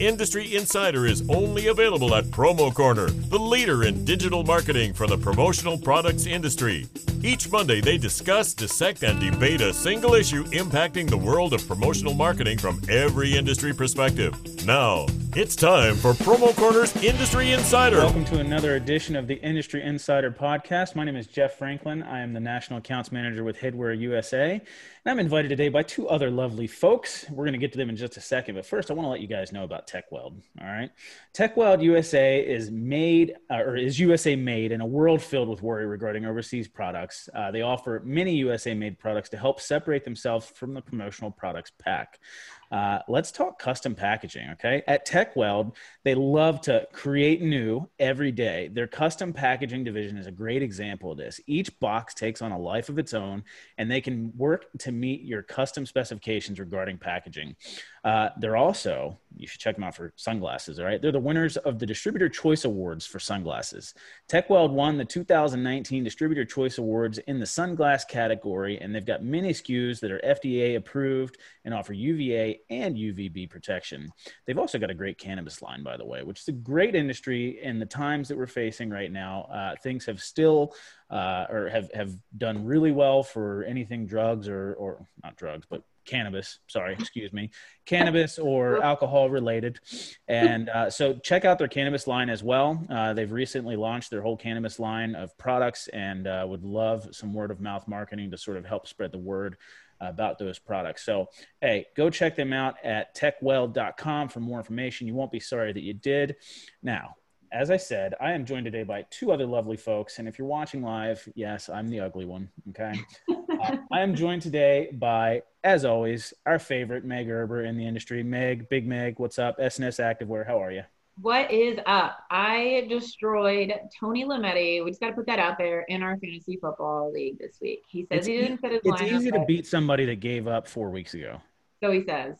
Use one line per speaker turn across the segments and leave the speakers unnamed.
Industry Insider is only available at Promo Corner, the leader in digital marketing for the promotional products industry. Each Monday, they discuss, dissect, and debate a single issue impacting the world of promotional marketing from every industry perspective. Now, it's time for Promo Corner's Industry Insider.
Welcome to another edition of the Industry Insider podcast. My name is Jeff Franklin. I am the National Accounts Manager with Headwear USA. And I'm invited today by two other lovely folks. We're going to get to them in just a second. But first, I want to let you guys know about Tekweld. All right. Tekweld USA is made, uh, or is USA made in a world filled with worry regarding overseas products. Uh, they offer many USA made products to help separate themselves from the promotional products pack. Uh, let's talk custom packaging, okay? At Tekweld, they love to create new every day. Their custom packaging division is a great example of this. Each box takes on a life of its own, and they can work to meet your custom specifications regarding packaging. Uh, they're also, you should check them out for sunglasses, all right? They're the winners of the Distributor Choice Awards for sunglasses. Tekweld won the 2019 Distributor Choice Awards in the sunglass category, and they've got many SKUs that are FDA approved and offer UVA and UVB protection. They've also got a great cannabis line, by the way, which is a great industry in the times that we're facing right now. Uh, things have still uh, or have, have done really well for anything drugs or, or not drugs, but cannabis sorry excuse me cannabis or alcohol related. And uh, so check out their cannabis line as well. Uh, they've recently launched their whole cannabis line of products and uh, would love some word of mouth marketing to sort of help spread the word about those products. So, hey, go check them out at tekweld.com for more information. You won't be sorry that you did. Now, as I said, I am joined today by two other lovely folks. And if you're watching live, yes, I'm the ugly one. Okay. uh, I am joined today by, as always, our favorite Meg Erber in the industry. Meg, Big Meg, what's up? S&S Activewear, how are you?
What is up? I destroyed Tony Lametti. We just got to put that out there in our fantasy football league this week. He says
it's
he didn't fit his line.
It's
lineup,
easy to beat somebody that gave up four weeks ago.
So he says.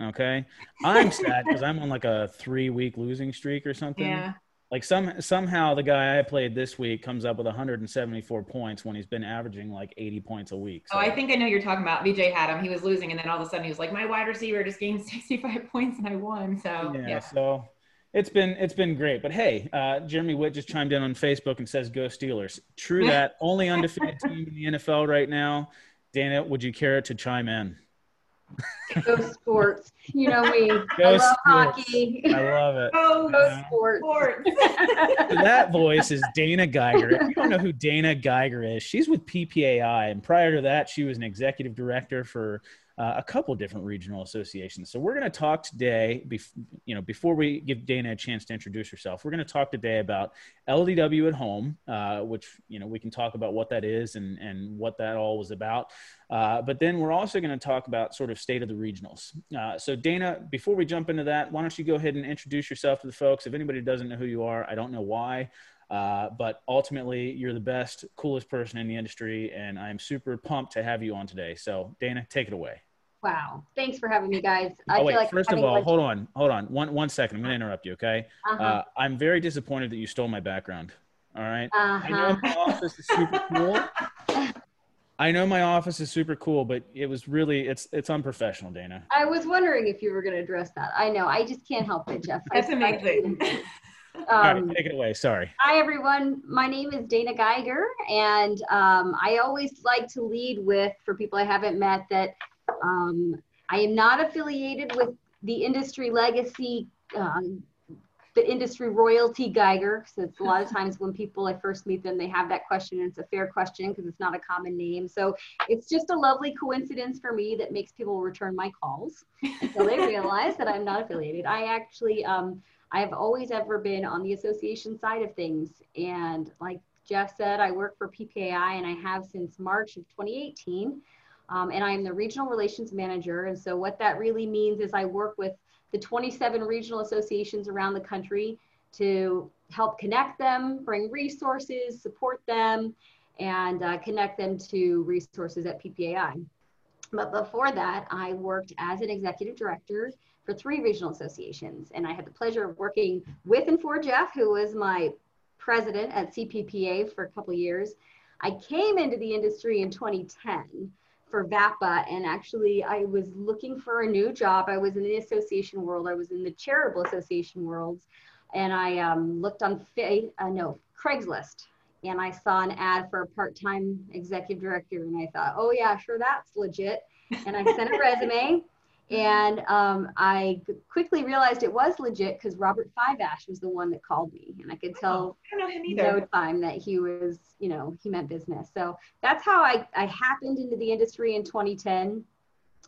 Okay. I'm sad because I'm on like a three week losing streak or something.
Yeah.
Like some somehow the guy I played this week comes up with 174 points when he's been averaging like 80 points a week.
Oh, I think I know you're talking about. VJ had him. He was losing, and then all of a sudden he was like, "My wide receiver just gained 65 points, and I won." So
yeah,
yeah.
so it's been it's been great. But hey, uh, Jeremy Witt just chimed in on Facebook and says, "Go Steelers." True that. Only undefeated team in the NFL right now. Dana, would you care to chime in?
Go sports. You know me.
Go
I love
sports.
hockey.
I love it.
Oh,
Go sports.
sports.
that voice is Dana Geiger. If you don't know who Dana Geiger is, she's with PPAI, and prior to that, she was an executive director for uh, a couple different regional associations. So we're going to talk today, bef- you know, before we give Dana a chance to introduce herself, we're going to talk today about LDW at home, uh, which you know we can talk about what that is and and what that all was about. Uh, but then we're also going to talk about sort of state of the regionals. Uh, so Dana, before we jump into that, why don't you go ahead and introduce yourself to the folks? If anybody doesn't know who you are, I don't know why. Uh, but ultimately, you're the best, coolest person in the industry, and I'm super pumped to have you on today. So, Dana, take it away.
Wow. Thanks for having me, guys. I
oh,
feel
wait,
like
first of all,
like-
hold on, hold on, one one second. I'm going to interrupt you, okay?
Uh-huh.
Uh, I'm very disappointed that you stole my background. All right. I know
uh-huh.
my office is super cool. I know my office is super cool, but it was really it's it's unprofessional, Dana.
I was wondering if you were going to address that. I know. I just can't help it, Jeff.
That's
I-
amazing.
All right,
Um,
take it away. Sorry.
Hi, everyone. My name is Dana Geiger, and um, I always like to lead with, for people I haven't met, that um, I am not affiliated with the industry legacy, um, the industry royalty Geiger. So it's a lot of times when people I first meet them, they have that question, and it's a fair question because it's not a common name. So it's just a lovely coincidence for me that makes people return my calls until they realize that I'm not affiliated. I actually. Um, I've always ever been on the association side of things. And like Jeff said, I work for PPAI and I have since March of 2018. Um, and I am the regional relations manager. And so what that really means is I work with the 27 regional associations around the country to help connect them, bring resources, support them, and uh, connect them to resources at PPAI. But before that, I worked as an executive director for three regional associations. And I had the pleasure of working with and for Jeff, who was my president at CPPA for a couple years. I came into the industry in 2010 for VAPA. And actually, I was looking for a new job. I was in the association world, I was in the charitable association worlds. And I um, looked on, uh, no, Craigslist. And I saw an ad for a part time executive director. And I thought, oh, yeah, sure, that's legit. And I sent a resume. And um, I quickly realized it was legit because Robert Fiveash was the one that called me, and I could tell
I don't know him either.
no time that he was, you know, he meant business. So that's how I, I happened into the industry in 2010.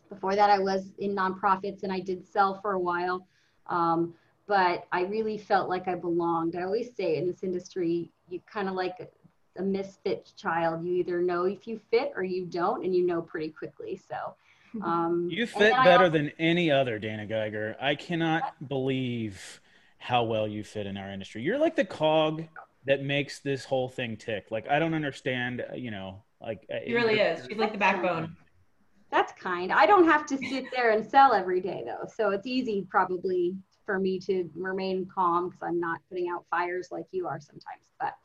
Before that, I was in nonprofits and I did sell for a while. Um, but I really felt like I belonged. I always say in this industry, you kind of like a, a misfit child. You either know if you fit or you don't, and you know pretty quickly. So um,
you fit better
also-
than any other, Dana Geiger. I cannot believe how well you fit in our industry. You're like the cog that makes this whole thing tick. Like I don't understand, uh, you know, like uh,
He really is. She's like the backbone.
That's kind. I don't have to sit there and sell every day though. So it's easy probably for me to remain calm because I'm not putting out fires like you are sometimes. But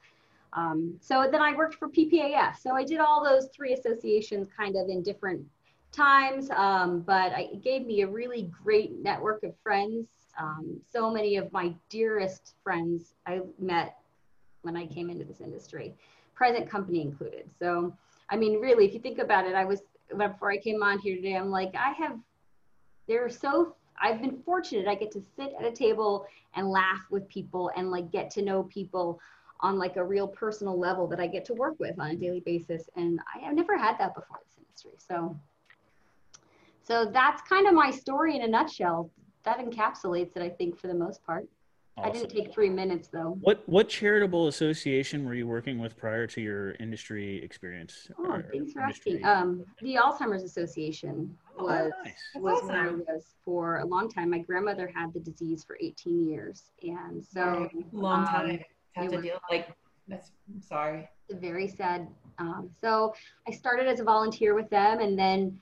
um, so then I worked for PPAF. So I did all those three associations kind of in different times. Um, but it gave me a really great network of friends. Um, so many of my dearest friends I met when I came into this industry, present company included. So, I mean, really, if you think about it, I was before I came on here today, I'm like, I have, they're so, I've been fortunate. I get to sit at a table and laugh with people and like get to know people on like a real personal level that I get to work with on a daily basis. And I have never had that before this industry. So, so that's kind of my story in a nutshell. That encapsulates it, I think, for the most part. I didn't take three minutes though.
What what charitable association were you working with prior to your industry experience?
Oh, thanks for
industry-
asking. Um, the Alzheimer's Association
Oh,
was
nice.
was
That's
where I was for a long time. My grandmother had the disease for 18 years, and so
Long
um,
time. Have to
was-
deal like that's. I'm sorry.
very sad. Um, so I started as a volunteer with them, and then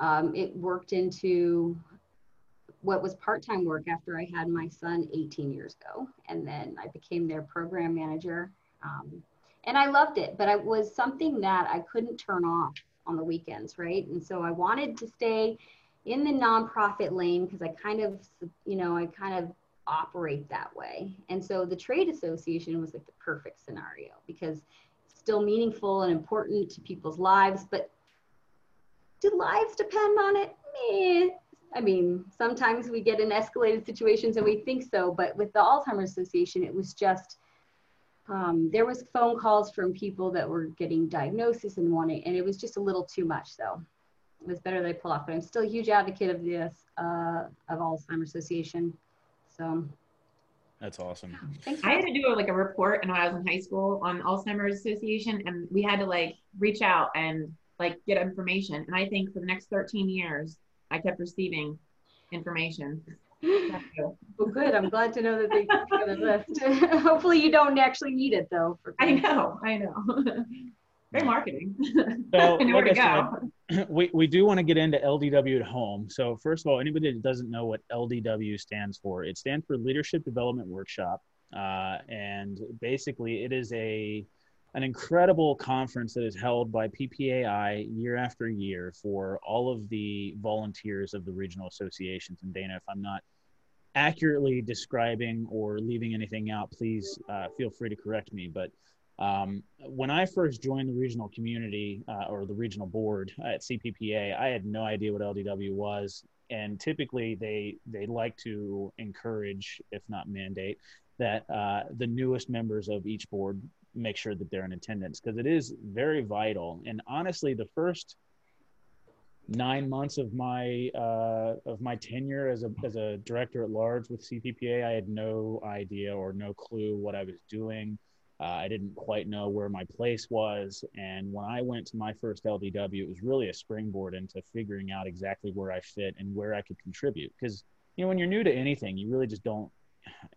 um, it worked into what was part-time work after I had my son 18 years ago, and then I became their program manager. Um, and I loved it, but it was something that I couldn't turn off on the weekends, right? And so I wanted to stay in the nonprofit lane because I kind of, you know, I kind of operate that way. And so the trade association was like the perfect scenario because it's still meaningful and important to people's lives, but do lives depend on it? Meh. I mean, sometimes we get in escalated situations and we think so, but with the Alzheimer's Association, it was just um, there was phone calls from people that were getting diagnosis and wanting, and it was just a little too much. So it was better that I pull off. But I'm still a huge advocate of this uh, of Alzheimer's Association. So
That's awesome.
thanks.
I had to do like a report when I was in high school on Alzheimer's Association, and we had to like reach out and like get information. And I think for the next 13 years, I kept receiving information.
Well, good. I'm glad to know that they keep you on the list. Hopefully, you don't actually need it though. For
I know, I know. Great marketing.
So,
I where to
like I
go.
we, we do want to get into LDW at home. So first of all, anybody that doesn't know what LDW stands for, it stands for Leadership Development Workshop, uh, and basically it is a an incredible conference that is held by PPAI year after year for all of the volunteers of the regional associations. And Dana, if I'm not accurately describing or leaving anything out, please uh, feel free to correct me. But um, when I first joined the regional community uh, or the regional board at CPPA, I had no idea what LDW was. And typically, they they like to encourage, if not mandate, that uh, the newest members of each board make sure that they're in attendance because it is very vital. And honestly, the first nine months of my uh, of my tenure as a as a director at large with CPPA, I had no idea or no clue what I was doing. Uh, I didn't quite know where my place was, and when I went to my first LDW, it was really a springboard into figuring out exactly where I fit and where I could contribute. Because you know, when you're new to anything, you really just don't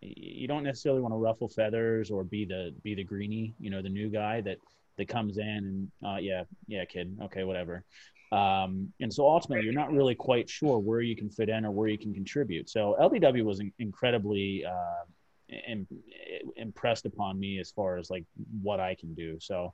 you don't necessarily want to ruffle feathers or be the be the greenie, you know, the new guy that that comes in and uh, yeah, yeah, kid, okay, whatever. Um, and so ultimately, you're not really quite sure where you can fit in or where you can contribute. So LDW was in- incredibly uh, im- impressed upon me as far as like what I can do. So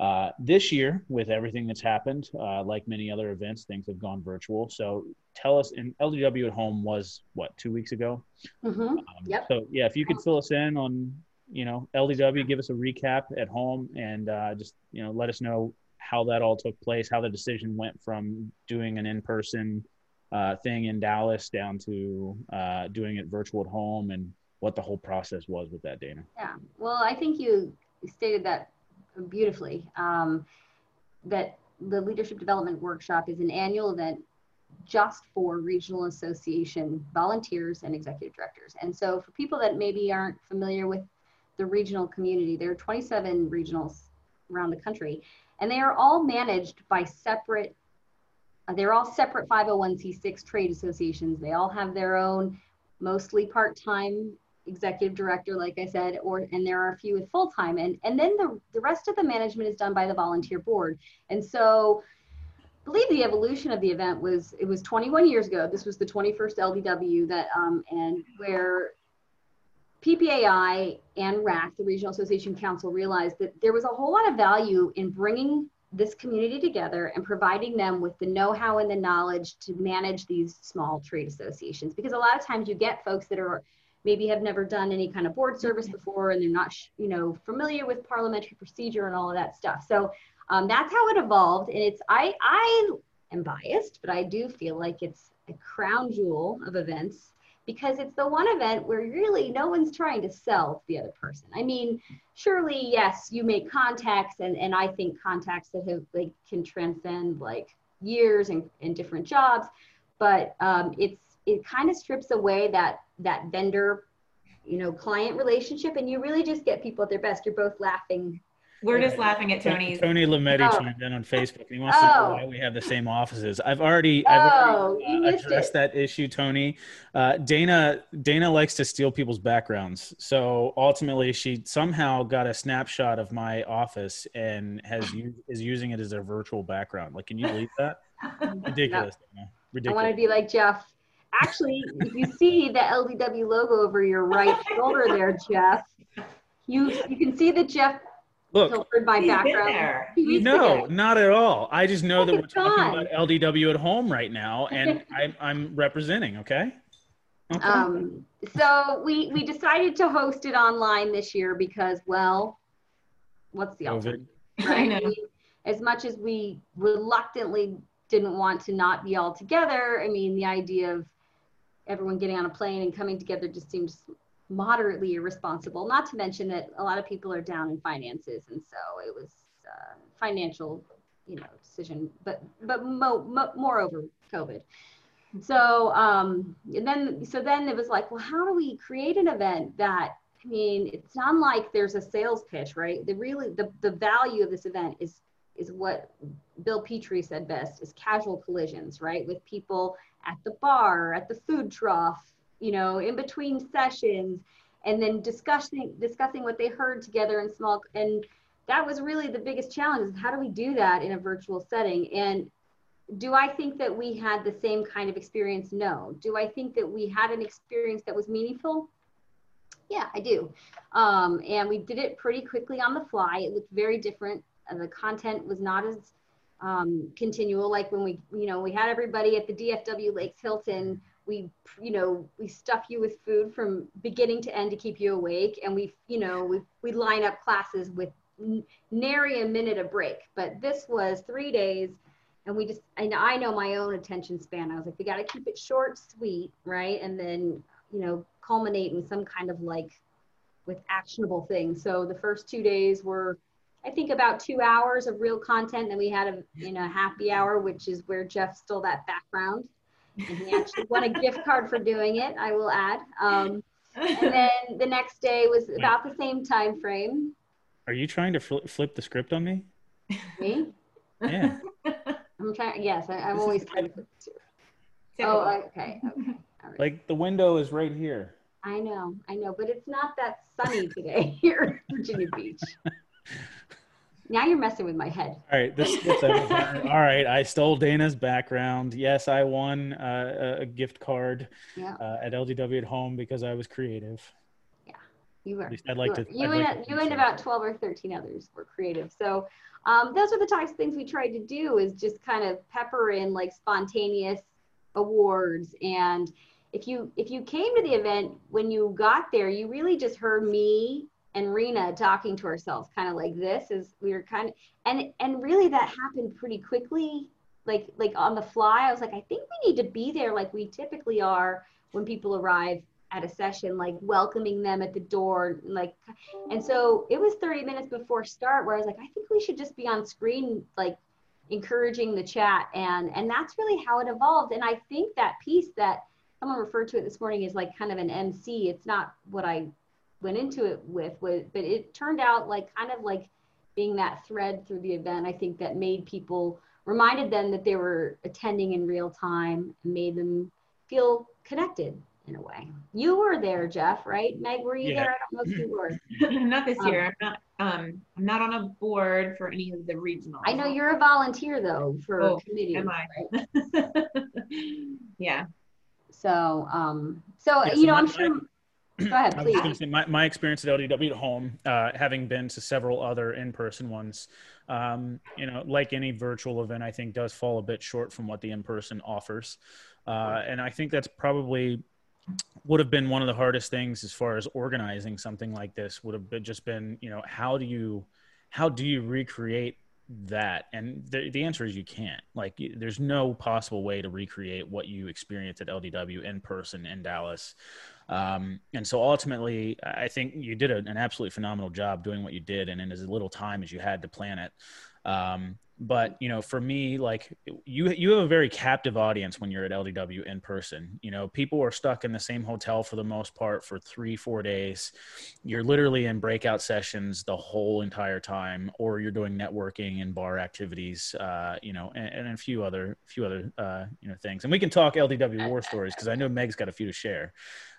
Uh, this year, with everything that's happened, uh, like many other events, things have gone virtual. So tell us, and LDW at home was what two weeks ago.
Mm-hmm.
Um,
Yep.
So yeah, if you could fill us in on, you know, LDW, give us a recap at home, and uh, just you know, let us know how that all took place, how the decision went from doing an in-person uh, thing in Dallas down to uh, doing it virtual at home, and what the whole process was with that, Dana.
Yeah. Well, I think you stated that beautifully. Um, that the Leadership Development Workshop is an annual event just for regional association volunteers and executive directors. And so, for people that maybe aren't familiar with the regional community, there are 27 regionals around the country, and they are all managed by separate. They're all separate 501c6 trade associations. They all have their own, mostly part-time executive director, like I said, or and there are a few with full time, and and then the the rest of the management is done by the volunteer board. And so, I believe the evolution of the event was it was 21 years ago. This was the 21st LDW that um and where PPAI and RAC, the Regional Association Council, realized that there was a whole lot of value in bringing this community together and providing them with the know-how and the knowledge to manage these small trade associations because a lot of times you get folks that are maybe have never done any kind of board service before and they're not you know familiar with parliamentary procedure and all of that stuff. So um, that's how it evolved and it's i i am biased but i do feel like it's a crown jewel of events because it's the one event where really no one's trying to sell the other person. I mean surely yes you make contacts and and i think contacts that have like can transcend like years and, and different jobs but um, it's it kind of strips away that that vendor you know client relationship and you really just get people at their best you're both laughing
We're just laughing at Tony's.
Tony Lametti
Oh.
chimed in on Facebook. and He wants to know
Oh.
why we have the same offices. I've already, I've
oh
already
you
uh, addressed
it
that issue, Tony. Uh, Dana, Dana likes to steal people's backgrounds. So ultimately, she somehow got a snapshot of my office and has is using it as a virtual background. Like, can you believe that? Ridiculous. Dana.
i want to be like jeff actually if you see the ldw logo over your right shoulder there jeff you you can see that jeff
Look,
filtered my
He's been
background
there.
He
no,
get
not at all. I just know that we're talking
gone.
about LDW at home right now, and I'm, I'm representing. Okay. Okay.
Um, so we we decided to host it online this year because, well, what's the
COVID.
alternative?
I
Right?
know.
We- as much as we reluctantly didn't want to not be all together, I mean, the idea of everyone getting on a plane and coming together just seems moderately irresponsible. Not to mention that a lot of people are down in finances, and so it was uh, financial, you know, decision. But but mo- mo- moreover, COVID. So um, and then so then it was like, well, how do we create an event that I mean, it's not like there's a sales pitch, right? The really the, the value of this event is is what Bill Petrie said best is casual collisions, right? With people at the bar, at the food trough, you know, in between sessions, and then discussing discussing what they heard together in small and that was really the biggest challenge is how do we do that in a virtual setting and do I think that we had the same kind of experience? No. Do I think that we had an experience that was meaningful? Yeah, I do. Um, and we did it pretty quickly on the fly. It looked very different. The content was not as um, continual. Like when we, you know, we had everybody at the DFW Lakes Hilton. We, you know, we stuff you with food from beginning to end to keep you awake, and we, you know, we we line up classes with nary a minute a break. But this was three days and we just and i know my own attention span i was like we got to keep it short sweet right and then you know culminate in some kind of like with actionable things so the first two days were i think about two hours of real content then we had a you know happy hour which is where jeff stole that background and he actually won a gift card for doing it i will add um, and then the next day was about the same time frame
Are you trying to fl- flip the script on me?
me
Yeah.
i'm trying yes I, i'm always trying to
Typical.
oh okay okay all right.
like the window is right here.
I know, I know, but it's not that sunny today here in Virginia Beach. Now you're messing with my head.
All right. This. this episode- all right. I stole Dana's background. Yes, I won uh, a- gift card
Yeah.
uh, at LDW at home because I was creative.
Yeah, you were.
At least I'd like to.
You and
like
you and about twelve or thirteen others were creative. So um, those are the types of things we tried to do is just kind of pepper in like spontaneous awards and if you if you came to the event when you got there you really just heard me and Rena talking to ourselves kind of like this is we were kind of and and really that happened pretty quickly. Like like on the fly I was like I think we need to be there like we typically are when people arrive at a session like welcoming them at the door like and so it was 30 minutes before start where I was like I think we should just be on screen like encouraging the chat. And and that's really how it evolved. And I think that piece that someone referred to it this morning is like kind of an MC it's not what I went into it with, with but it turned out like kind of like being that thread through the event i think that made people reminded them that they were attending in real time and made them feel connected in a way you were there jeff right meg were you
Yeah.
there i don't know if you were
not this
Um,
year. I'm not. Um, I'm not on a board for any of the regional.
i know you're a volunteer though for
Oh,
committees
am I?
right?
yeah.
so um so
Yeah, so
you know i'm sure go ahead
I was
please.
say my, my experience at LDW at home, uh, having been to several other in-person ones, um, you know, like any virtual event, I think does fall a bit short from what the in-person offers, uh, and I think that's probably would have been one of the hardest things as far as organizing something like this. Would have been just been, you know, how do you how do you recreate that? And the, the answer is you can't. Like there's no possible way to recreate what you experienced at ldw in person in dallas um, and so ultimately i think you did a, an absolutely phenomenal job doing what you did and in as little time as you had to plan it. Um, but you know for me like you you have a very captive audience when you're at ldw in person. You know people are stuck in the same hotel for the most part for three four days. You're literally in breakout sessions the whole entire time or you're doing networking and bar activities uh, you know and, and a few other few other uh, you know things. And we can talk ldw war stories because i know meg's got a few to share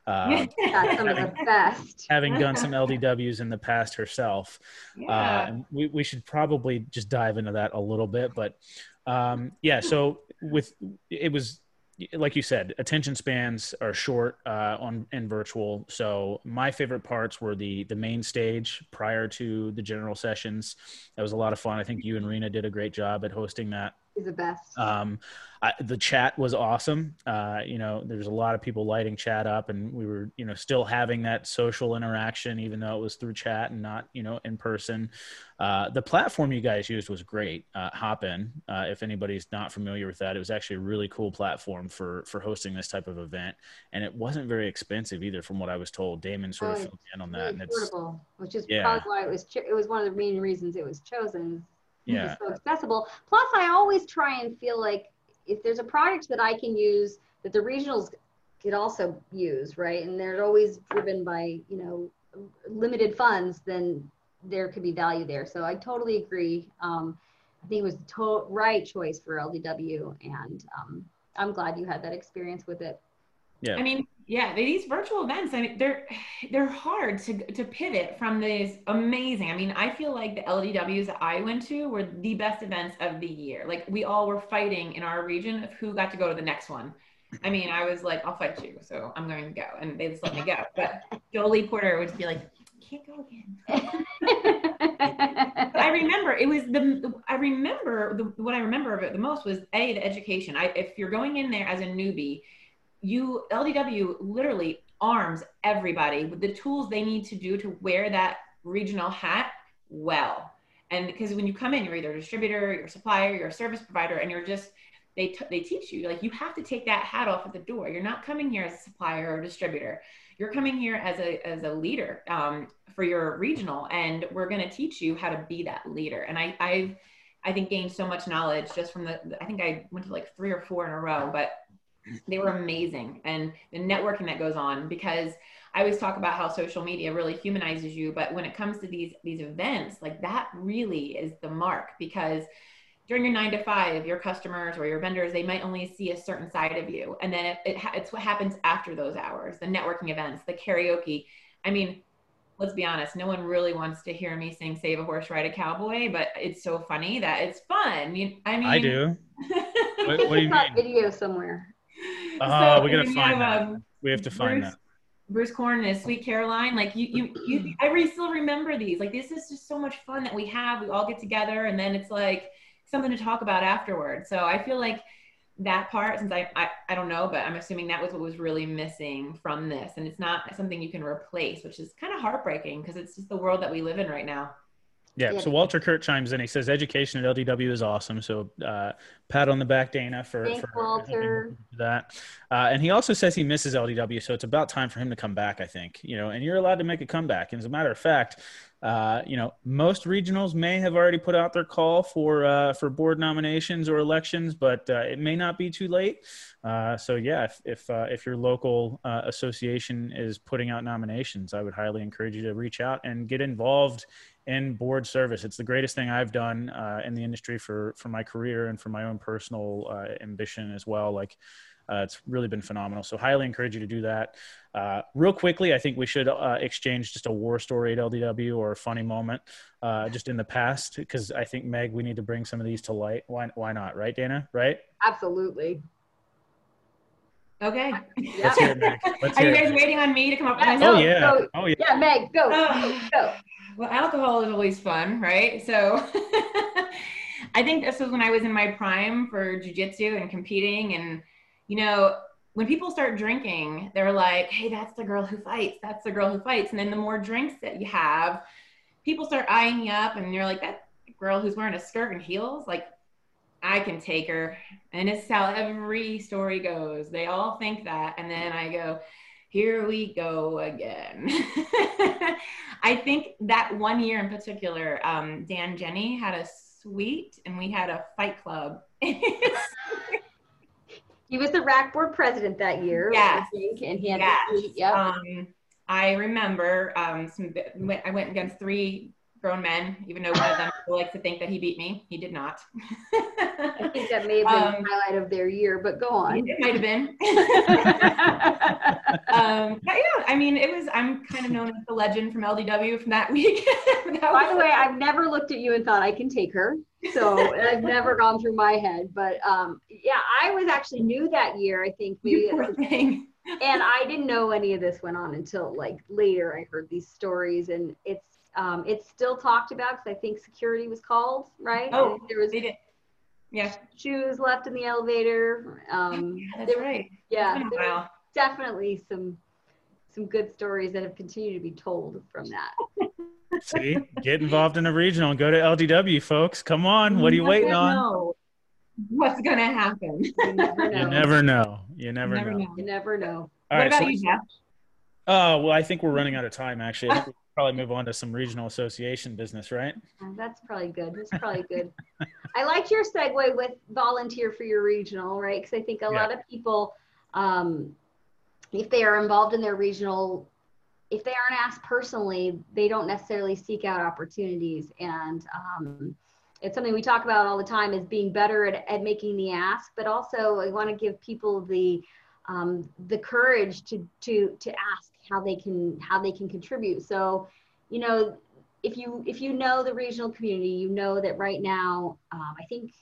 uh,
Got some of the best.
having done some ldws in the past herself uh,
yeah.
and we, we should probably just dive into that a little bit but um, yeah so with it was like you said attention spans are short uh, on in virtual. So my favorite parts were the the main stage prior to the general sessions. That was a lot of fun. I think you and rena did a great job at hosting that
is the best
um, I, the chat was awesome. Uh, you know, there's a lot of people lighting chat up, and we were, you know, still having that social interaction, even though it was through chat and not, you know, in person. Uh, the platform you guys used was great. Uh, Hopin, uh, if anybody's not familiar with that, it was actually a really cool platform for for hosting this type of event, and it wasn't very expensive either, from what I was told. Damon sort of
Oh,
filled me in on that,
really
and it's
which is
Yeah.
probably why it was. Cho- it was one of the main reasons it was chosen.
Yeah,
It's so accessible. Plus, I always try and feel like if there's a product that I can use that the regionals could also use, right? And they're always driven by you know limited funds, then there could be value there. So I totally agree. Um, I think it was the to- right choice for LDW, and um, I'm glad you had that experience with it.
yeah.
I mean, yeah, these virtual events, I mean, they're they're hard to to pivot from these amazing. I mean, I feel like the LDWs that I went to were the best events of the year. Like we all were fighting in our region of who got to go to the next one. I mean, I was like, I'll fight you, so I'm going to go, and they just let me go. But Jolie Porter would be like, can't go again. I remember it was the I remember the, what I remember of it the most was a the education. I if you're going in there as a newbie, you LDW literally arms everybody with the tools they need to do to wear that regional hat well. And because when you come in, you're either a distributor, you're a supplier, you're a service provider, and you're just they t- they teach you like you have to take that hat off at the door. You're not coming here as a supplier or distributor. You're coming here as a as a leader um, for your regional, and we're going to teach you how to be that leader. And I I've I think gained so much knowledge just from the. I think I went to like three or four in a row, but they were amazing, and the networking that goes on because I always talk about how social media really humanizes you, but when it comes to these these events, like that really is the mark because during your nine to five, your customers or your vendors, they might only see a certain side of you. And then it, it it's what happens after those hours, the networking events, the karaoke. I mean, let's be honest, no one really wants to hear me sing Save a Horse, Ride a Cowboy, but it's so funny that it's fun. You, I mean,
I do. What, what do you
Got
mean?
video somewhere.
We
So,
gotta find
have,
that.
um,
We have to find
Bruce-
that.
Bruce Corn and Sweet Caroline. Like you, you, you, I still remember these. Like this is just so much fun that we have. We all get together, and then it's like something to talk about afterward. So I feel like that part, since I, I, I don't know, but I'm assuming that was what was really missing from this, and it's not something you can replace, which is kind of heartbreaking because it's just the world that we live in right now.
Yeah,
Yeah.
So Walter Kurt chimes in. He says education at LDW is awesome. So uh, pat on the back, Dana, for,
Thanks,
for
Walter.
that. Uh, and he also says he misses LDW. So it's about time for him to come back. I think you know, and you're allowed to make a comeback. And as a matter of fact, uh, you know, most regionals may have already put out their call for uh, for board nominations or elections, but uh, it may not be too late. Uh, so yeah, if if, uh, if your local uh, association is putting out nominations, I would highly encourage you to reach out and get involved in board service. It's the greatest thing I've done in the industry for for my career and for my own personal ambition as well. Like. Uh, it's really been phenomenal. So, highly encourage you to do that. Uh, real quickly, I think we should uh, exchange just a war story at LDW or a funny moment uh, just in the past, because I think, Meg, we need to bring some of these to light. Why, why not? Right, Dana? Right?
Absolutely.
Okay.
Yeah.
Let's hear it, Meg. Let's
Are you guys
it.
waiting on me to come up with
Yeah,
my
no,
Oh, yeah.
go.
Oh, yeah.
Yeah, Meg, go.
Oh.
go.
Well, alcohol is always fun, right? So I think this was when I was in my prime for jujitsu and competing. And, you know, when people start drinking, they're like, hey, that's the girl who fights. That's the girl who fights. And then the more drinks that you have, people start eyeing you up and you're like, that girl who's wearing a skirt and heels, like, I can take her. And it's how every story goes. They all think that. And then I go, here we go again. I think that one year in particular, um, Dan Jenny had a suite and we had a fight club.
He was the RAC board president that year.
Yes.
I think, and he had
Yes.
the yep.
um, I remember um, some, I went against three grown men, even though one of them likes to think that he beat me. He did not.
I think that may have been
Um,
the highlight of their year, but go on.
it might have been. um, but yeah, I mean, it was. I'm kind of known as the legend from LDW from that week. That
By the way, I've never looked at you and thought I can take her. So I've never gone through my head. But um, yeah, I was actually new that year, I think maybe. and I didn't know any of this went on until like later I heard these stories and it's um, it's still talked about because I think security was called, right?
Oh,
there was.
Yeah,
shoes left in the elevator. Um,
yeah, that's
there-
right.
yeah,
It's been a
there definitely some some good stories that have continued to be told from that.
See, get involved in a regional and go to LDW, folks. Come on. What are you
never
waiting on?
know What's gonna happen?
You never know.
You never know. You never,
Never
know.
know.
You never know.
All
what
right.
about
so-
you, Jeff?
Oh, well, I think we're running out of time, actually. I think we will probably move on to some regional association business, right?
Uh, That's probably good. That's probably good. I like your segue with volunteer for your regional, right? Because I think a
Yeah.
lot of people, um, if they are involved in their regional, if they aren't asked personally, they don't necessarily seek out opportunities. And um, it's something we talk about all the time is being better at, at making the ask, but also I want to give people the um, the courage to to to ask how they can how they can contribute. So, you know, if you if you know the regional community, you know that right now, um, I think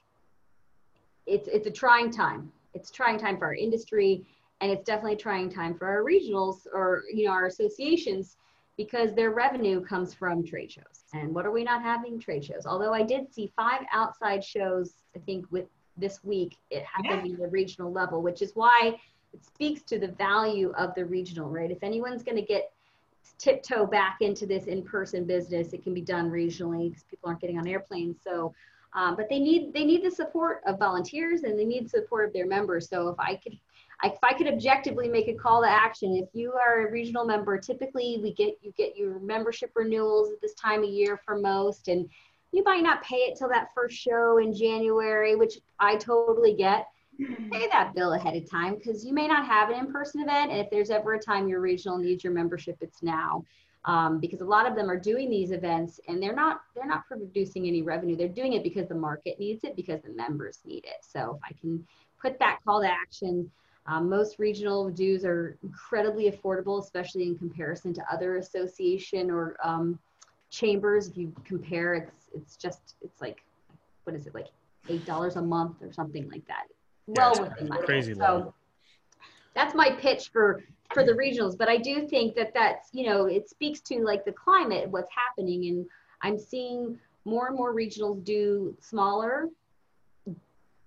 it's it's a trying time. It's trying time for our industry, and it's definitely a trying time for our regionals or you know our associations because their revenue comes from trade shows. And what are we not having? Trade shows. Although I did see five outside shows, I think with this week it happened at the regional level, which is why it speaks to the value of the regional, right? If anyone's going to get tiptoe back into this in-person business, it can be done regionally because people aren't getting on airplanes. So, um, but they need they need the support of volunteers and they need support of their members. So if I could, if I could objectively make a call to action, if you are a regional member, typically we get you get your membership renewals at this time of year for most, and you might not pay it till that first show in January, which I totally get. Pay that bill ahead of time because you may not have an in-person event and if there's ever a time your regional needs your membership it's now. Um, because a lot of them are doing these events and they're not they're not producing any revenue. They're doing it because the market needs it because the members need it. So if i can put that call to action um, most regional dues are incredibly affordable especially in comparison to other association or um, chambers. If you compare it's it's just it's like what is it like eight dollars a month or something like that. Well
it's
within my
crazy
so that's my pitch for for the regionals. But i do think that that's you know it speaks to like the climate what's happening. And i'm seeing more and more regionals do smaller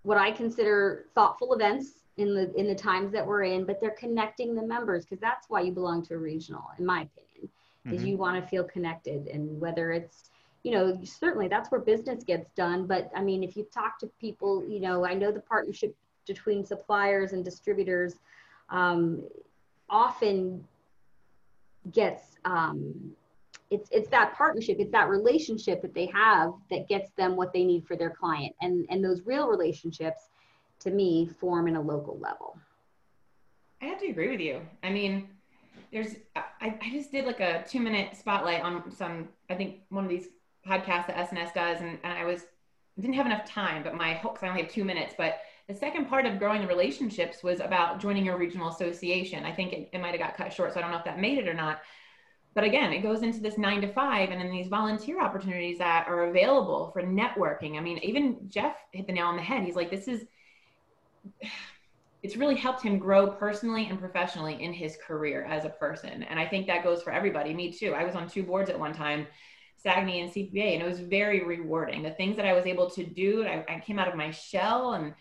what i consider thoughtful events in the in the times that we're in but they're connecting the members because that's why you belong to a regional in my opinion mm-hmm. you want to feel connected and whether it's you know certainly that's where business gets done but i mean if you talk to people you know i know the partnership between suppliers and distributors um, often gets um, it's it's that partnership it's that relationship that they have that gets them what they need for their client and and those real relationships to me form in a local level
i have to agree with you i mean there's I, I just did like a two minute spotlight on some i think one of these podcasts that S&S does and, and i was didn't have enough time but my hope i only have two minutes but the second part of growing the relationships was about joining your regional association. I think it, it might have got cut short, so I don't know if that made it or not. But again, it goes into this nine to five and then these volunteer opportunities that are available for networking. I mean, even Jeff hit the nail on the head. He's like, this is, it's really helped him grow personally and professionally in his career as a person. And I think that goes for everybody. Me too. I was on two boards at one time SAGNY and CPA, and it was very rewarding. The things that I was able to do, I, I came out of my shell and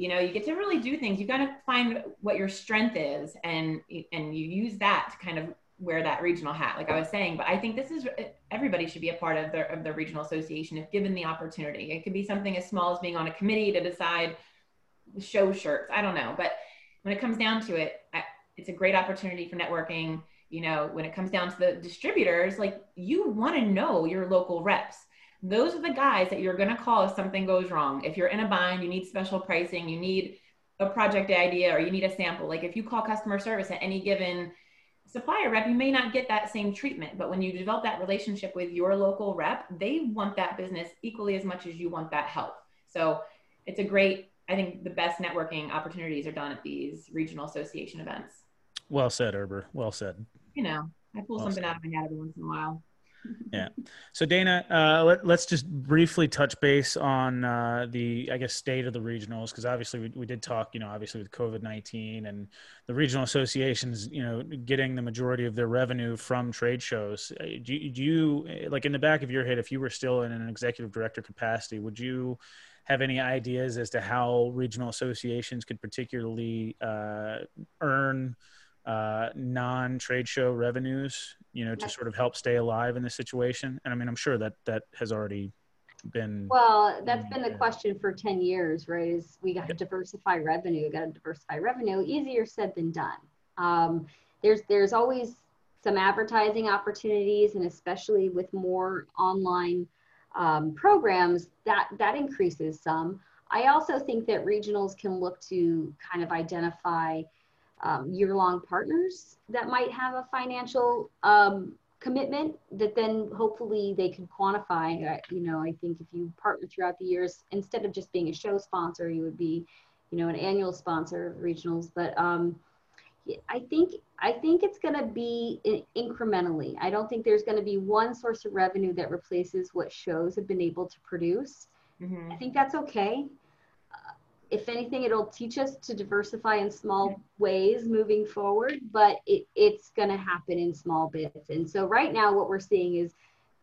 you know you get to really do things you got to find what your strength is and and you use that to kind of wear that regional hat like i was saying but i think this is everybody should be a part of the of the regional association if given the opportunity it could be something as small as being on a committee to decide show shirts i don't know but when it comes down to it it's a great opportunity for networking you know when it comes down to the distributors like you want to know your local reps those are the guys that you're going to call if something goes wrong. If you're in a bind, you need special pricing, you need a project idea, or you need a sample. Like if you call customer service at any given supplier rep, you may not get that same treatment. But when you develop that relationship with your local rep, they want that business equally as much as you want that help. So it's a great, I think the best networking opportunities are done at these regional association events.
Well said, Erber. Well said.
You know, I pull well something said. out of my head every once in a while
yeah. So Dana, uh, let, us just briefly touch base on uh, the, I guess, state of the regionals because obviously we, we did talk, you know, obviously with COVID nineteen and the regional associations, you know, getting the majority of their revenue from trade shows. Uh, do do you like in the back of your head, if you were still in an executive director capacity, would you have any ideas as to how regional associations could particularly uh, earn? uh, non-trade show revenues, you know, to sort of help stay alive in this situation? And I mean, I'm sure that that has already been.
Well, that's been the question for 10 years, right? Is we got to diversify revenue, we got to diversify revenue. Easier said than done. Um, there's there's always some advertising opportunities, and especially with more online um, programs, that that increases some. I also think that regionals can look to kind of identify um, year-long partners that might have a financial um, commitment that then hopefully they can quantify. You know, I think if you partner throughout the years, instead of just being a show sponsor, you would be, you know, an annual sponsor of regionals. But um, I think I think it's going to be incrementally. I don't think there's going to be one source of revenue that replaces what shows have been able to produce. Mm-hmm. I think that's okay if anything, it'll teach us to diversify in small ways moving forward, but it, it's going to happen in small bits. And so, right now, what we're seeing is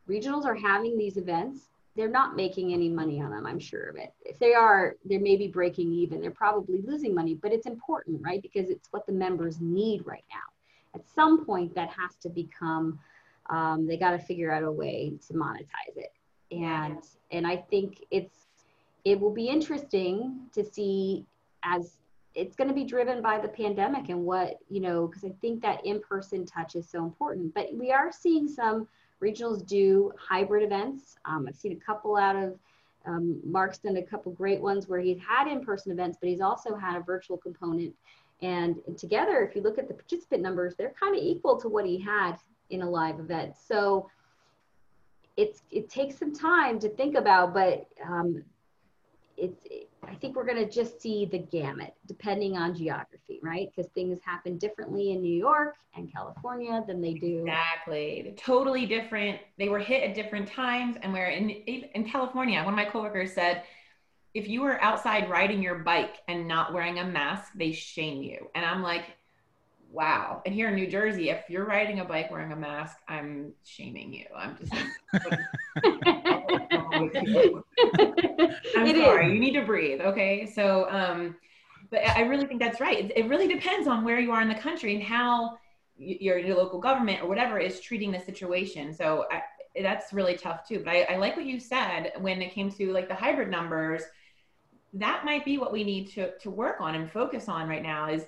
regionals are having these events. They're not making any money on them, I'm sure of it. If they are, they may be breaking even. They're probably losing money, but it's important, right? Because it's what the members need right now. At some point, that has to become, um, they got to figure out a way to monetize it. And, and I think it's, it will be interesting to see as it's going to be driven by the pandemic and what you know because i think that in-person touch is so important but we are seeing some regionals do hybrid events. Um, i've seen a couple out of um, mark's done a couple great ones where he's had in-person events but he's also had a virtual component. And together if you look at the participant numbers they're kind of equal to what he had in a live event. So it's it takes some time to think about but um, it's i think we're going to just see the gamut depending on geography right because things happen differently in new york and california than they do
exactly They're totally different they were hit at different times and we're in in california one of my coworkers said if you were outside riding your bike and not wearing a mask they shame you and i'm like wow. And here in New Jersey, if you're riding a bike wearing a mask, I'm shaming you. I'm just. I'm
It
sorry.
is.
You need to breathe. Okay. So, um, but I really think that's right. It, it really depends on where you are in the country and how your, your local government or whatever is treating the situation. So I, that's really tough too. But I, I like what you said when it came to like the hybrid numbers. That might be what we need to to work on and focus on right now. Is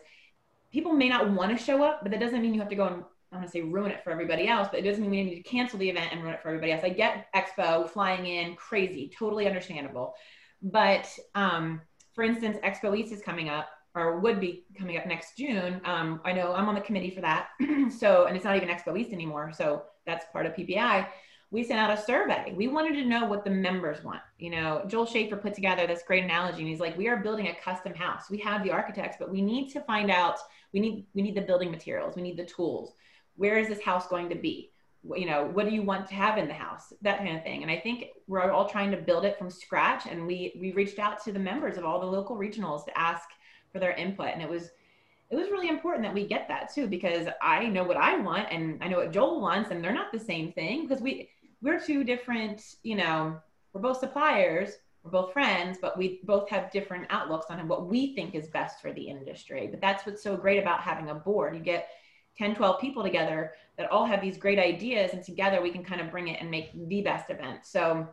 people may not want to show up, but that doesn't mean you have to go and I want to say ruin it for everybody else, but it doesn't mean we need to cancel the event and ruin it for everybody else. I get Expo flying in crazy, totally understandable. But um, for instance, Expo East is coming up or would be coming up next June. Um, I know I'm on the committee for that. so, and it's not even Expo East anymore. So that's part of PPI. We sent out a survey. We wanted to know what the members want. You know, Joel Schaefer put together this great analogy, and he's like, "We are building a custom house. We have the architects, but we need to find out. We need we need the building materials. We need the tools. Where is this house going to be? you know what do you want to have in the house? That kind of thing. And i think we're all trying to build it from scratch and we we reached out to the members of all the local regionals to ask for their input. And it was it was really important that we get that too because i know what i want and i know what joel wants and they're not the same thing because we we're two different you know we're both suppliers we're both friends but we both have different outlooks on what we think is best for the industry. But that's what's so great about having a board. You get 10 12 people together that all have these great ideas and together we can kind of bring it and make the best event so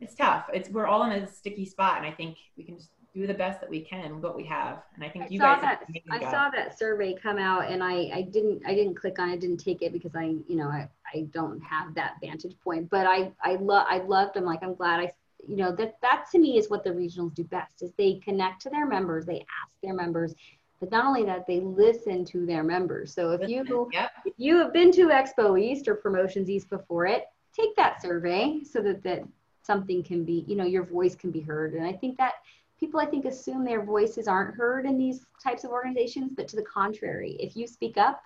it's tough it's we're all in a sticky spot and i think we can just do the best that we can with what we have and i think
I
you
saw
guys
that. I saw that survey come out, and I I didn't I didn't click on it. Didn't take it because I you know I I don't have that vantage point. But I I love I loved. I'm like I'm glad I you know that that to me is what the regionals do best is they connect to their members. They ask their members. But not only that, they listen to their members. So if you
yep
if you have been to Expo East or Promotions East before it, take that survey so that that something can be, you know, your voice can be heard. And I think that people I think assume their voices aren't heard in these types of organizations, but to the contrary, if you speak up,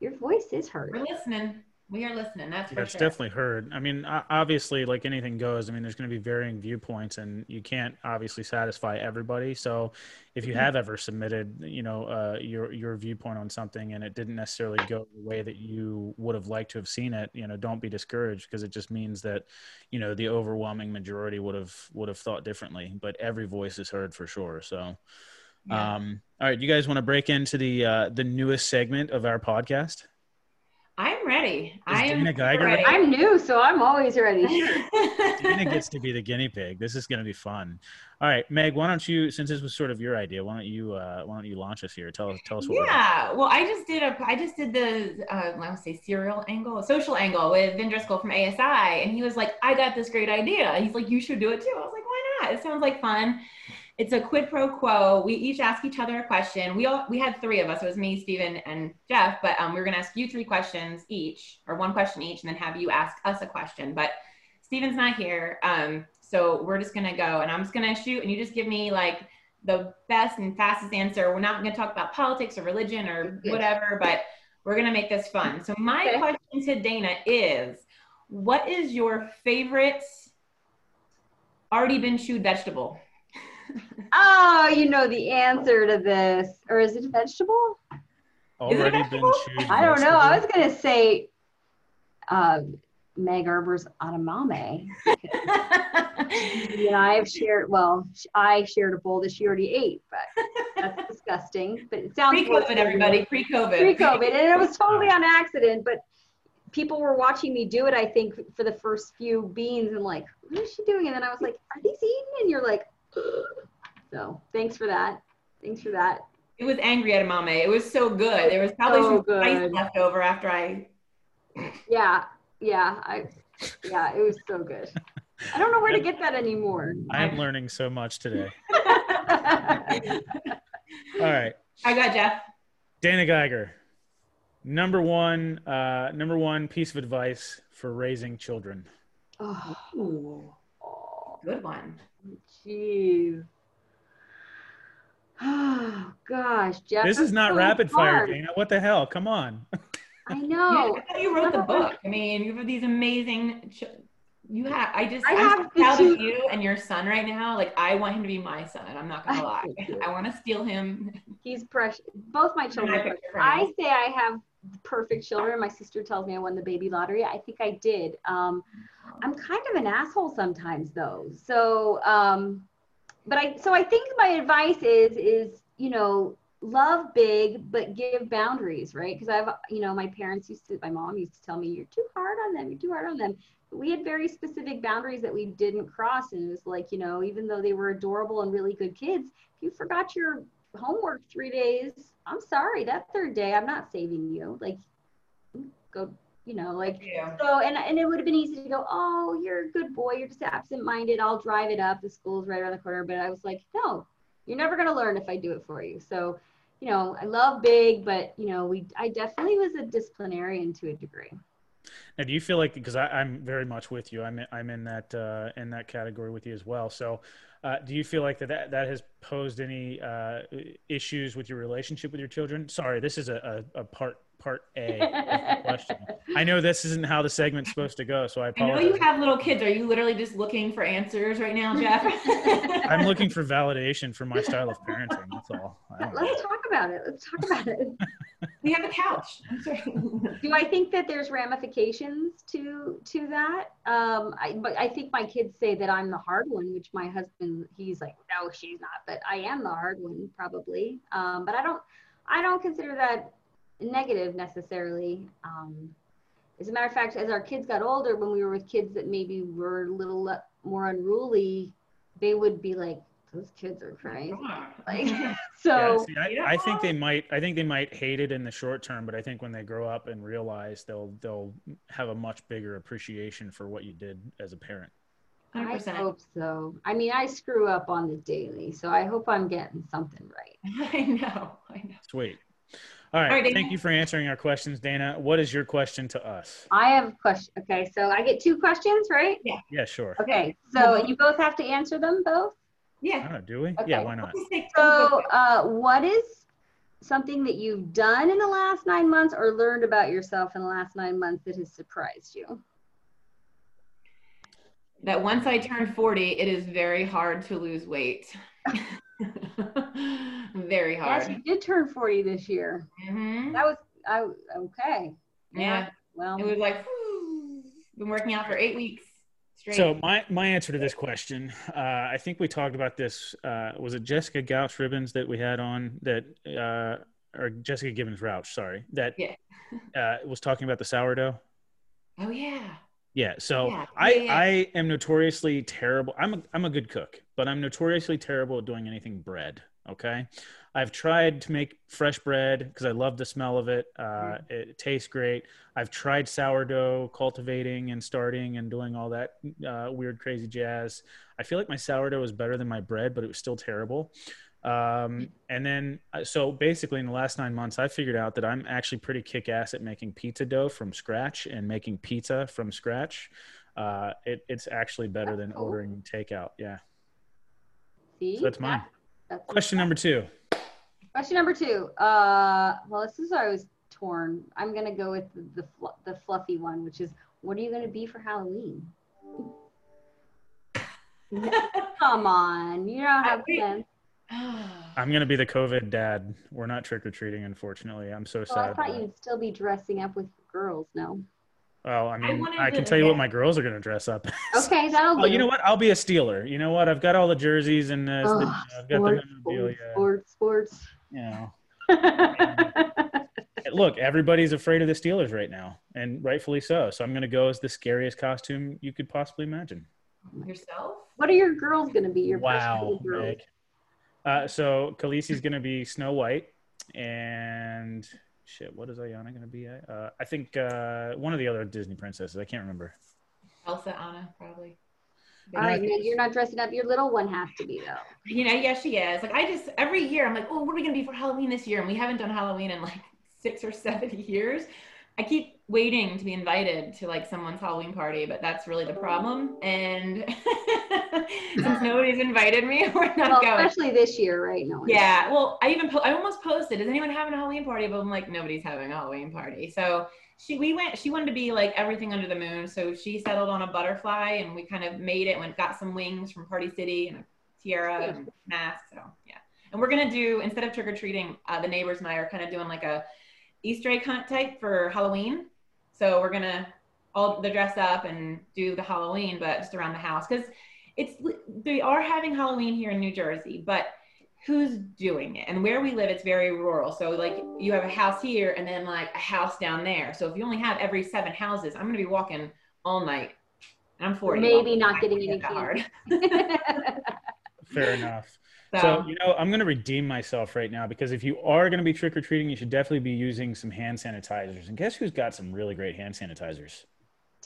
your voice is heard.
we're listening we are listening that's for
That's
sure
definitely heard. I mean, obviously, like anything goes. I mean, there's going to be varying viewpoints, and you can't obviously satisfy everybody. So, if you
Mhm.
have ever submitted, you know, uh, your your viewpoint on something, and it didn't necessarily go the way that you would have liked to have seen it, you know, don't be discouraged because it just means that, you know, the overwhelming majority would have would have thought differently. But every voice is heard for sure. So,
Yeah.
um, all right, you guys want to break into the uh, the newest segment of our podcast?
I'm ready i am
Geiger
ready.
I'm new, so I'm always ready.
Dana gets to be the guinea pig. This is going to be fun. All right, Meg, why don't you, since this was sort of your idea, why don't you, uh, why don't you launch us here? Tell us, tell us what. we're-
yeah well i just did a i just did the uh i want say serial angle a social angle with vin driscoll from asi and he was like i got this great idea he's like you should do it too i was like why not it sounds like fun it's a quid pro quo we each ask each other a question we all we had three of us it was me Stephen, and jeff but um, we were going to ask you three questions each or one question each and then have you ask us a question but Stephen's not here um, so we're just going to go and i'm just going to shoot and you just give me like the best and fastest answer. We're not going to talk about politics or religion or whatever, but we're going to make this fun. So my
Okay.
question to Dana is, what is your favorite already been chewed vegetable?
Oh, you know the answer to this. Or is it a vegetable?
Already been
vegetable?
chewed.
I don't know. I was gonna say uh, Meg Arber's edamame. You and I have shared. Well, I shared a bowl that she already ate, but that's disgusting. But it sounds worse
Pre-COVID, everybody. Pre-COVID.
Pre-COVID, and it was totally on accident. But people were watching me do it. I think for the first few beans, and like, what is she doing? And then I was like, Are these eaten? And you're like, Ugh. So thanks for that. Thanks for that.
It was angry edamame. It was so good. There was probably
So
some spice left over after I.
Yeah, yeah, I, yeah, it was so good. I don't know where to get that anymore.
I am learning so much today. All right,
I got Jeff.
Dana Geiger, number one, uh, number one piece of advice for raising children.
oh,
good one.
Jeez. Oh gosh, Jeff.
This is not
so
rapid fire,
hard.
Dana. What the hell? Come on.
I know.
I thought you wrote the book. I mean, you have these amazing ch- You have. I just.
I
I am
have
so
the
proud of you and your son right now. Like I want him to be my son. I'm not gonna lie. I want to steal him.
He's precious. Both my children.
I
are
picture
precious. I
him.
say I have perfect children. My sister tells me I won the baby lottery. I think I did. Um, I'm kind of an asshole sometimes, though. So, um, but I so I think my advice is is you know love big but give boundaries, right? Because I've you know my parents used to my mom used to tell me you're too hard on them. You're too hard on them. We had very specific boundaries that we didn't cross, and it was like you know even though they were adorable and really good kids, if you forgot your homework three days, I'm sorry. That third day, I'm not saving you. Like, go, you know, like
Yeah.
so, and, and it would have been easy to go, oh, you're a good boy. You're just absent minded. I'll drive it up. The school's right around the corner. But I was like, no, you're never going to learn if I do it for you. So, you know, I love big, but, you know, we, I definitely was a disciplinarian to a degree.
Now, do you feel like because I'm very much with you, I'm I'm in that uh, in that category with you as well. So, uh, do you feel like that that, that has posed any uh, issues with your relationship with your children? Sorry, this is a, a, a part part A of the question. I know this isn't how the segment's supposed to go, so I apologize.
I know you have little kids. Are you literally just looking for answers right now, Jeff?
I'm looking for validation for my style of parenting. That's all. I don't know.
Let's talk about it. Let's talk about it.
We have a couch. I'm
do I think that there's ramifications to to that? Um, I, but I think my kids say that I'm the hard one, which my husband he's like, no, she's not, but I am the hard one probably. Um, but I don't I don't consider that negative necessarily. Um, as a matter of fact, as our kids got older, when we were with kids that maybe were a little le- more unruly, they would be like, those kids are crazy. Like,
Yeah,
so
see, I, I think they might. I think they might hate it in the short term, but I think when they grow up and realize, they'll they'll have a much bigger appreciation for what you did as a parent.
I
100%.
hope so. I mean, I screw up on the daily, so I hope I'm getting something right.
I know. I know.
Sweet. All right.
right, Dana.
Thank you for answering our questions, Dana. What is your question to us?
I have a question. Okay, so I get two questions, right?
Yeah, Yeah, sure.
Okay, so you both have to answer them both.
Yeah.
Oh, do we?
Okay.
Yeah, why not?
So, uh, what is something that you've done in the last nine months or learned about yourself in the last nine months that has surprised you?
that once I turn 40, it is very hard to lose weight. very
Yes,
hard.
you did turn 40 this year.
Mhm.
That was, I, okay.
Yeah.
Well,
It was like, whew, been working out for eight weeks straight.
So my my answer to this question, uh, I think we talked about this. Uh, was it Jessica Gouch Ribbons that we had on that, uh, or Jessica Gibbons Rouch? Sorry, that
Yeah.
uh, was talking about the sourdough.
oh, yeah.
Yeah. So
Yeah,
I
yeah, yeah.
I am notoriously terrible. I'm a, I'm a good cook, but I'm notoriously terrible at doing anything bread. Okay. I've tried to make fresh bread because I love the smell of it. Uh, it tastes great. I've tried sourdough cultivating and starting and doing all that uh, weird, crazy jazz. I feel like my sourdough is better than my bread, but it was still terrible. Um, and then, uh, so basically, in the last nine months, I figured out that I'm actually pretty kick ass at making pizza dough from scratch and making pizza from scratch. Uh, it, it's actually better than
cool.
ordering takeout. Yeah.
see?
So that's mine.
That's
Question number two.
Question number two. Uh, well, this is where I was torn. I'm gonna go with the the, fl- the fluffy one, which is what are you gonna be for Halloween? Come on, you don't have
wait.
sense.
I'm gonna be the COVID dad. We're not trick or treating, unfortunately. I'm so
Well, I
sad.
thought
about
you'd still be dressing up with girls. No.
Well, I mean,
wanted
I, can
to-
tell you what my girls are gonna dress up. as.
Okay, that'll
Oh,
do.
you know what? I'll be a Steeler. You know what? I've got all the jerseys and uh, the, I've got the
sports,
memorabilia.
sports, sports,
You know, look, everybody's afraid of the Steelers right now, and rightfully so. So I'm gonna go as the scariest costume you could possibly imagine.
Yourself?
what are your girls gonna be? Your first
Wow,
couple girls?
Uh, so Khaleesi's gonna be Snow White, and shit, what is Ayana gonna be? Uh, I think uh, one of the other Disney princesses. I can't remember.
Elsa, Anna, probably.
All right, Meg, you're not dressing up. Your little one has to be though.
You know, yeah, she is. Like I just every year I'm like, oh, what are we gonna be for Halloween this year? And we haven't done Halloween in like six or seven years. I keep waiting to be invited to like someone's Halloween party, but that's really the problem. And since nobody's invited me, we're not
Well,
going.
especially this year, right? No.
Yeah, well, I even po- I almost posted, "Is anyone having a Halloween party?" But I'm like, nobody's having a Halloween party. So she we went she wanted to be like everything under the moon so she settled on a butterfly and we kind of made it Went got some wings from party city and a tiara and mask so yeah and we're gonna do instead of trick-or-treating uh, the neighbors and i are kind of doing like a easter egg hunt type for halloween so we're gonna all the dress up and do the halloween but just around the house. Because it's they are having halloween here in new jersey but who's doing it? And where we live it's very rural. So like you have a house here and then like a house down there. So if you only have every seven houses i'm going to be walking all night. And i'm 40
maybe not getting any hard.
Fair enough so, so, you know i'm going to redeem myself right now because if you are going to be trick-or-treating you should definitely be using some hand sanitizers and guess who's got some really great hand sanitizers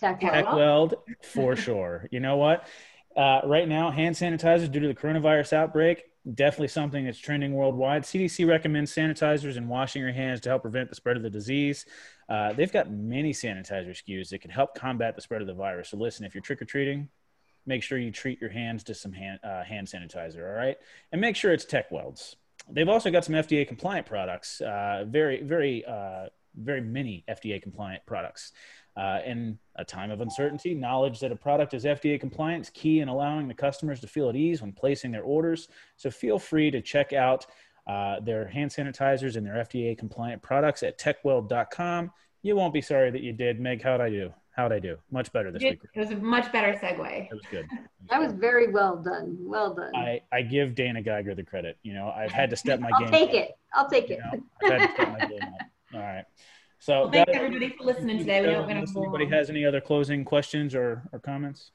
Tekweld, for sure. You know what? Uh, right now, hand sanitizers due to the coronavirus outbreak, definitely something that's trending worldwide. CDC recommends sanitizers and washing your hands to help prevent the spread of the disease. Uh, they've got many sanitizer SKUs that can help combat the spread of the virus. So, listen, if you're trick or treating, make sure you treat your hands to some hand, uh, hand sanitizer, all right? And make sure it's Tekweld's. They've also got some FDA compliant products, uh, very, very, uh, very many FDA compliant products. Uh, in a time of uncertainty, knowledge that a product is FDA compliant is key in allowing the customers to feel at ease when placing their orders. So feel free to check out uh, their hand sanitizers and their FDA compliant products at tekweld.com. You won't be sorry that you did. Meg, how'd I do? How'd I do? Much better this
it,
week.
It was a much better segue.
That was good.
That was very well done. Well done.
I, I give Dana Geiger the credit. You know, I've had to step my
I'll
game.
I'll take it. I'll take it.
Know, I've had to step my game up. All right. So
well, thanks everybody for listening today. We don't
anybody has any other closing questions or, or comments?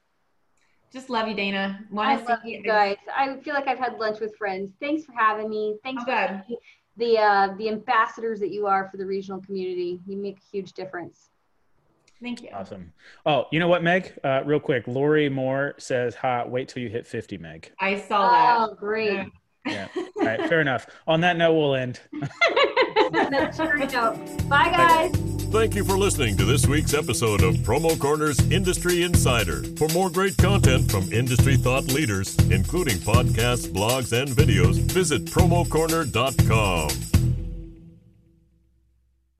Just love you, Dana.
Want I love you guys. I feel like I've had lunch with friends. Thanks for having me. Thanks
oh,
for the uh, the ambassadors that you are for the regional community. You make a huge difference.
Thank you.
Awesome. Oh, you know what, Meg? Uh, real quick, Lori Moore says, "Ha, wait till you hit 50, Meg."
I saw that.
Oh, great.
Yeah. All right. Fair enough. On that note, we'll end.
That's true note. Bye, guys.
Thank you for listening to this week's episode of Promo Corner's Industry Insider. For more great content from industry thought leaders, including podcasts, blogs, and videos, visit promocorner.com.